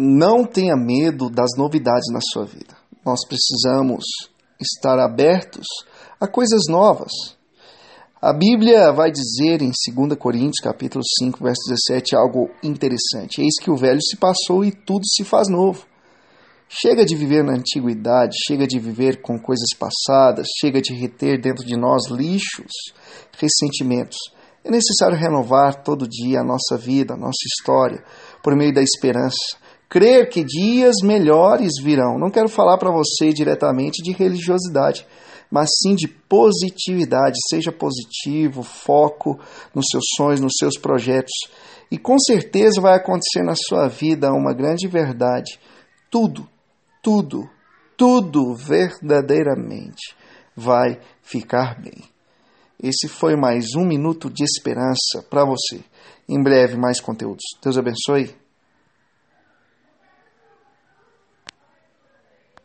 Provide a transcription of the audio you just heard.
Não tenha medo das novidades na sua vida. Nós precisamos estar abertos a coisas novas. A Bíblia vai dizer em 2 Coríntios, capítulo 5, verso 17, algo interessante. Eis que o velho se passou e tudo se faz novo. Chega de viver na antiguidade, chega de viver com coisas passadas, chega de reter dentro de nós lixos, ressentimentos. É necessário renovar todo dia a nossa vida, a nossa história, por meio da esperança. Crer que dias melhores virão. Não quero falar para você diretamente de religiosidade, mas sim de positividade. Seja positivo, foco nos seus sonhos, nos seus projetos. E com certeza vai acontecer na sua vida uma grande verdade. Tudo, tudo, tudo verdadeiramente vai ficar bem. Esse foi mais um minuto de esperança para você. Em breve, mais conteúdos. Deus abençoe.